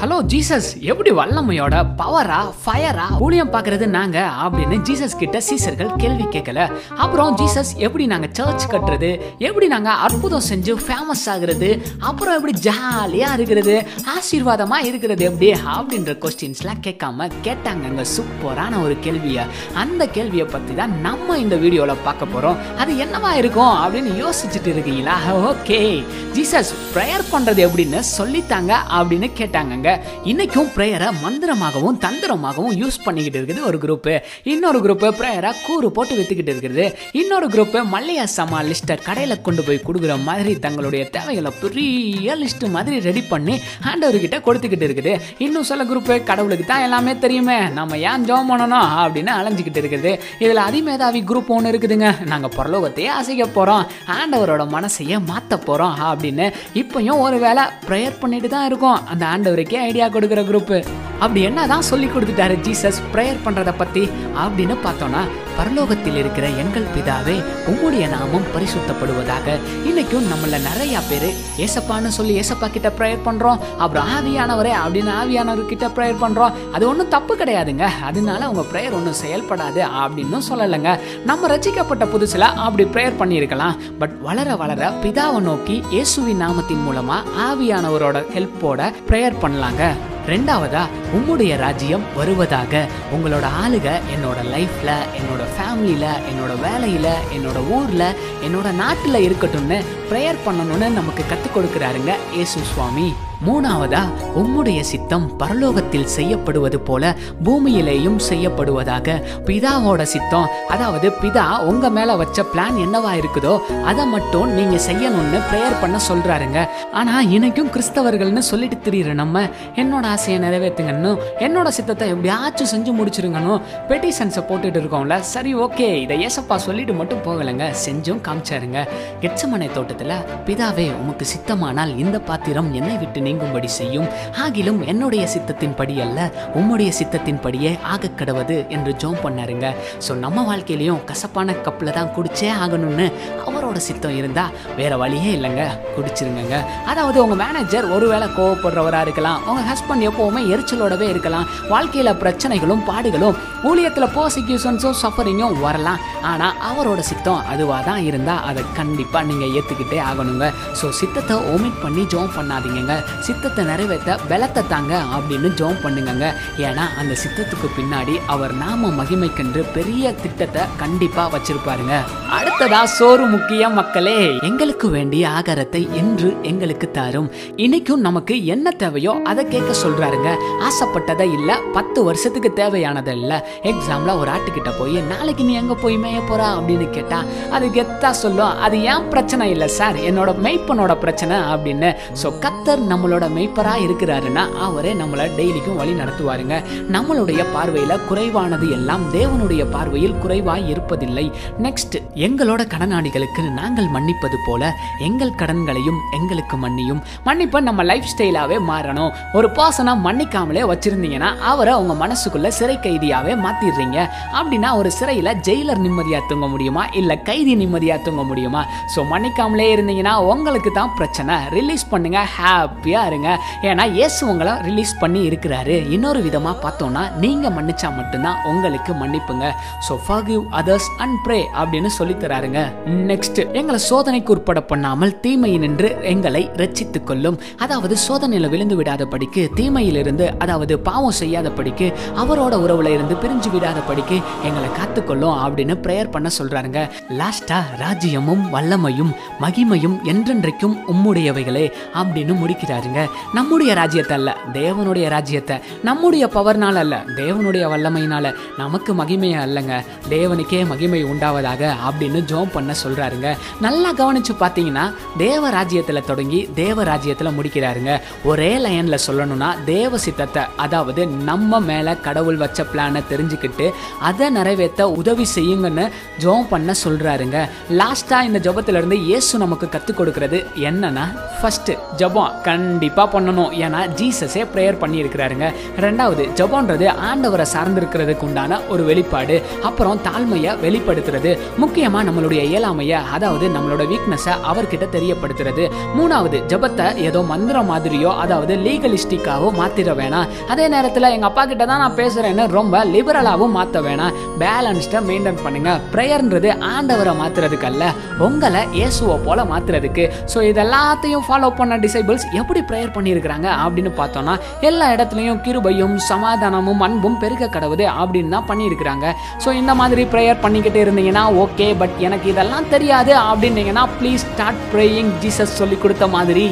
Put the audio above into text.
Hello Jesus எப்படி வல்லமையோட பவரா ஃபயரா ஊழியம் பார்க்கறது நாங்க அப்படின்னு ஜீசஸ் கிட்ட சீசர்கள் கேள்வி கேட்கல. அப்புறம் ஜீசஸ் எப்படி நாங்க சர்ச் கட்டுறது எப்படி நாங்க அற்புதம் செஞ்சு ஃபேமஸ் ஆகுறது அப்புறம் எப்படி ஜாலியா இருக்கிறது ஆசீர்வாதமா இருக்கிறது எப்படி அப்படின்ற கொஸ்டின்ஸ்லாம் கேட்காம கேட்டாங்கங்க சூப்பரான ஒரு கேள்வியை. அந்த கேள்வியை பத்தி தான் நம்ம இந்த வீடியோல பார்க்க போறோம். அது என்னவா இருக்கும் அப்படின்னு யோசிச்சுட்டு இருக்கீங்களா? ஓகே ஜீசஸ் ப்ரேயர் பண்றது எப்படின்னு சொல்லித்தாங்க அப்படின்னு இருக்காங்க. இன்னைக்கும் ப்ரேயரை மந்திரமாகவும் தந்திரமாகவும் யூஸ் பண்ணிக்கிட்டு இருக்குது ஒரு குரூப்பு இன்னொரு குரூப்பு ப்ரேயரை கூறு போட்டு வித்துக்கிட்டு இருக்குது. இன்னொரு குரூப்பு மல்லையா சமா லிஸ்ட்டை கடையில் கொண்டு போய் கொடுக்குற மாதிரி தங்களுடைய தேவைகளை பெரிய லிஸ்ட் மாதிரி ரெடி பண்ணி ஆண்டவர் கிட்ட கொடுத்துக்கிட்டு இருக்குது. இன்னும் சில குரூப்பு கடவுளுக்கு தான் எல்லாமே தெரியுமே. நம்ம ஏன் ஜோம் பண்ணணும் அப்படின்னு அலைஞ்சிக்கிட்டு இருக்குது. இதில் அதிமேதாவி குரூப் ஒன்று இருக்குதுங்க. நாங்கள் பரலோகத்தையே அசைக்க போகிறோம் ஆண்டவரோட மனசையே மாற்ற போகிறோம் அப்படின்னு இப்பயும் ஒரு வேளை ப்ரேயர் பண்ணிட்டு தான் இருக்கோம். அந்த ஆண்டவருக்கே ஐடியா கொடுக்குற குரூப்பு அப்படி என்னதான் சொல்லி கொடுத்துட்டாரு ஜீசஸ் ப்ரேயர் பண்ணுறத பற்றி அப்படின்னு பார்த்தோன்னா பரலோகத்தில் இருக்கிற எங்கள் பிதாவே உம்முடைய நாமம் பரிசுத்தப்படுவதாக. இன்னைக்கும் நம்மள நிறைய பேர் ஏசப்பான்னு சொல்லி ஏசப்பா கிட்ட ப்ரேயர் பண்ணுறோம் அப்புறம் ஆவியானவரே அப்படின்னு ஆவியானவர் கிட்ட ப்ரேயர் பண்ணுறோம் அது ஒன்றும் தப்பு கிடையாதுங்க. அதனால உங்கள் ப்ரேயர் ஒன்றும் செயல்படாது அப்படின்னு சொல்லலைங்க. நம்ம ரசிக்கப்பட்ட புதுசில் அப்படி ப்ரேயர் பண்ணியிருக்கலாம். பட் வளர வளர பிதாவை நோக்கி இயேசுவின் நாமத்தின் மூலமா ஆவியானவரோட ஹெல்ப்போட ப்ரேயர் பண்ண பண்ணலாங்க. ரெண்டாவதா உம்முடைய ராஜ்யம் வருவதாக. உங்களோட ஆளுக என்னோட லைஃப்ல என்னோட ஃபேமிலியில என்னோட வேலையில என்னோட ஊர்ல என்னோட நாட்டில் இருக்கட்டும்னு ப்ரேயர் பண்ணணும்னு நமக்கு கற்றுக் கொடுக்குறாருங்க. இயேசு சுவாமி. மூணாவதா உம்முடைய சித்தம் பரலோகத்தில் செய்யப்படுவது போல பூமியிலேயும் செய்யப்படுவதாக பிதாவோட சித்தம். அதாவது பிதா உங்க மேல வச்ச பிளான் என்னவா இருக்குதோ அதை மட்டும் நீங்க செய்யணும்னு ப்ரேயர் பண்ண சொல்றாருங்க. ஆனா இன்னைக்கும் கிறிஸ்தவர்கள்னு சொல்லிட்டு திரியிற நம்ம என்னோட ஆசையை நிறைவேற்றுங்கன்னு என்னோட சித்தத்தை எப்படியாச்சும் செஞ்சு முடிச்சிருங்கன்னு பெட்டிஷன்ஸை போட்டுட்டு இருக்கோம்ல. சரி ஓகே இதை ஏசப்பா சொல்லிட்டு மட்டும் போகலைங்க. செஞ்சும் காமிச்சாருங்க. கெச்சமனை தோட்டத்தில் பிதாவே உமக்கு சித்தமானால் இந்த பாத்திரம் என்னை விட்டு நீங்க நீங்கும்படி செய்யும். ஆகிலும் என்னுடைய சித்தத்தின் படி அல்ல உம்முடைய சித்தத்தின் படியே ஆக கடவுது என்று ஜோம் பண்ணாருங்க. ஸோ நம்ம வாழ்க்கையிலையும் கசப்பான கப்பில் தான் குடிச்சே ஆகணும்னு அவரோட சித்தம் இருந்தால் வேற வழியே இல்லைங்க. குடிச்சிருங்க அதாவது உங்கள் மேனேஜர் ஒருவேளை கோவப்படுறவராக இருக்கலாம் உங்கள் ஹஸ்பண்ட் எப்போவுமே எரிச்சலோடவே இருக்கலாம். வாழ்க்கையில் பிரச்சனைகளும் பாடுகளும் ஊழியத்தில் ப்ரோசிக்யூஷன்ஸும் சஃபரிங்கும் வரலாம். ஆனால் அவரோட சித்தம் அதுவாக தான் இருந்தால் அதை கண்டிப்பாக நீங்கள் ஏற்றுக்கிட்டே ஆகணுங்க. ஸோ சித்தத்தை ஓமிட் பண்ணி ஜோம் பண்ணாதீங்கங்க. சித்தத்தை நிறைவேற்ற பலத்தை தாங்க அப்படின்னு ஜோம் பண்ணுங்கங்க. ஏன்னா அந்த சித்தத்துக்கு பின்னாடி அவர் நாம மகிமைக்கென்று பெரிய திட்டத்தை கண்டிப்பா வச்சிருப்பாருங்க. அடுத்ததா சோறு முக்கிய மக்களே எங்களுக்கு வேண்டிய ஆகாரத்தை இன்று எங்களுக்கு தாரும். இன்னைக்கும் நமக்கு என்ன தேவையோ அதை கேட்க சொல்றாருங்க. ஆசைப்பட்டதை இல்ல பத்து வருஷத்துக்கு தேவையானதை இல்ல எக்ஸாம்ல ஒரு ஆட்டுக்கிட்ட போய் நாளைக்கு நீ எங்க போய் மேய போற? அப்படின்னு கேட்டா அது கெத்தா சொல்லும். அது ஏன் பிரச்சனை இல்லை சார்? என்னோட மெய்ப்பனோட பிரச்சனை அப்படின்னு. ஸோ கத்தர் நம்மளோட மெய்ப்பராக இருக்கிறாருன்னா அவரே நம்மளை டெய்லிக்கும் வழி நடத்துவாருங்க. நம்மளுடைய பார்வையில் குறைவானது எல்லாம் தேவனுடைய பார்வையில் குறைவாய் இருப்பதில்லை. நெக்ஸ்ட் எங்களோட கடனாளிகளுக்கு நாங்கள் மன்னிப்பது போல எங்கள் கடன்களையும் எங்களுக்கு மன்னியும். மன்னிப்பை நம்ம லைஃப் ஸ்டைலாகவே மாறணும். ஒரு பர்சனை மன்னிக்காமலே வச்சிருந்தீங்கன்னா அவரை உங்கள் மனசுக்குள்ள சிறை கைதியாகவே மாற்றிடுறீங்க அப்படின்னா ஒரு சிறையில் ஜெயிலர் நிம்மதியாக தூங்க முடியுமா? இல்லை கைதி நிம்மதியாக தூங்க முடியுமா? ஸோ மன்னிக்காமலே இருந்தீங்கன்னா உங்களுக்கு தான் பிரச்சனை. ரிலீஸ் பண்ணுங்க. ஹாப்பியா இருங்க. ஏன்னா இயேசு உங்களை ரிலீஸ் பண்ணி இருக்கிறாரு. இன்னொரு விதமா பார்த்தோன்னா நீங்க மன்னிச்சா மட்டும்தான் உங்களுக்கு மன்னிப்புங்க. So forgive others and pray அப்படின்னு சொல்லி தராருங்க. நெக்ஸ்ட் எங்களை சோதனைக்கு உட்பட பண்ணாமல் தீமையினின்று எங்களை ரச்சித்துக் கொள்ளும் அதாவது சோதனையில விழுந்து விடாத படிக்கு தீமையிலிருந்து அதாவது பாவம் செய்யாத படிக்கு அவரோட உறவுல இருந்து பிரிஞ்சு விடாத படிக்கு எங்களை காத்துக்கொள்ளும் அப்படின்னு ப்ரேயர் பண்ண சொல்றாருங்க. லாஸ்டா ராஜ்யமும் வல்லமையும் மகிமையும் என்றென்றைக்கும் உம்முடையவைகளே அப்படின்னு முடிக்கிறாரு. பாருங்க நம்முடைய ராஜ்யத்தை அல்ல தேவனுடைய ராஜ்யத்தை. நம்முடைய பவர்னால அல்ல தேவனுடைய வல்லமையினால நமக்கு மகிமையா அல்லங்க. தேவனுக்கே மகிமை உண்டாவதாக அப்படின்னு ஜோம் பண்ண சொல்றாருங்க. நல்லா கவனிச்சு பார்த்தீங்கன்னா தேவ ராஜ்யத்தில் தொடங்கி தேவ ராஜ்யத்தில் முடிக்கிறாருங்க. ஒரே லைன்ல சொல்லணும்னா தேவ சித்தத்தை அதாவது நம்ம மேல கடவுள் வச்ச பிளானை தெரிஞ்சுக்கிட்டு அதை நிறைவேற்ற உதவி செய்யுங்கன்னு ஜோம் பண்ண சொல்றாருங்க. லாஸ்டா இந்த ஜபத்துல இருந்து இயேசு நமக்கு கத்துக் கொடுக்கிறது என்னன்னா ஃபர்ஸ்ட் ஜபம் கண் கண்டிப்பாக பண்ணணும். ஏன்னா ஜீசஸே ப்ரேயர் பண்ணியிருக்கிறாருங்க. ரெண்டாவது ஜபம்ன்றது ஆண்டவரை சார்ந்திருக்கிறதுக்கு உண்டான ஒரு வெளிப்பாடு. அப்புறம் தாழ்மையை வெளிப்படுத்துறது. முக்கியமாக நம்மளுடைய இயலாமையை அதாவது நம்மளோட வீக்னஸை அவர்கிட்ட தெரியப்படுத்துறது. மூணாவது ஜபத்தை ஏதோ மந்திரம் மாதிரியோ அதாவது லீகலிஸ்டிக்காவோ மாற்றிட வேணாம். அதே நேரத்தில் எங்கள் அப்பா கிட்ட தான் நான் பேசுகிறேன்னு ரொம்ப லிபரலாகவும் மாற்ற வேணாம். பேலன்ஸ்டை மெயின்டைன் பண்ணுங்க. ப்ரேயர்ன்றது ஆண்டவரை மாற்றுறதுக்கு அல்ல உங்களை இயேசுவை போல மாற்றுறதுக்கு ஸோ இதெல்லாத்தையும் ஃபாலோ பண்ண டிசைபிள்ஸ் எப்படி ப்ரேயர் பண்ணியிருக்கிறாங்க அப்படின்னு பார்த்தோம்னா எல்லா இடத்துலையும் கிருபையும் சமாதானமும் அன்பும் பெருக கடவுது அப்படின்னு தான் பண்ணியிருக்கிறாங்க. ஸோ இந்த மாதிரி ப்ரேயர் பண்ணிக்கிட்டு இருந்தீங்கன்னா ஓகே பட் எனக்கு இதெல்லாம் தெரியாது அப்படின்னீங்கன்னா ப்ளீஸ் ஸ்டார்ட் ப்ரேயிங் ஜீசஸ் சொல்லி கொடுத்த மாதிரி.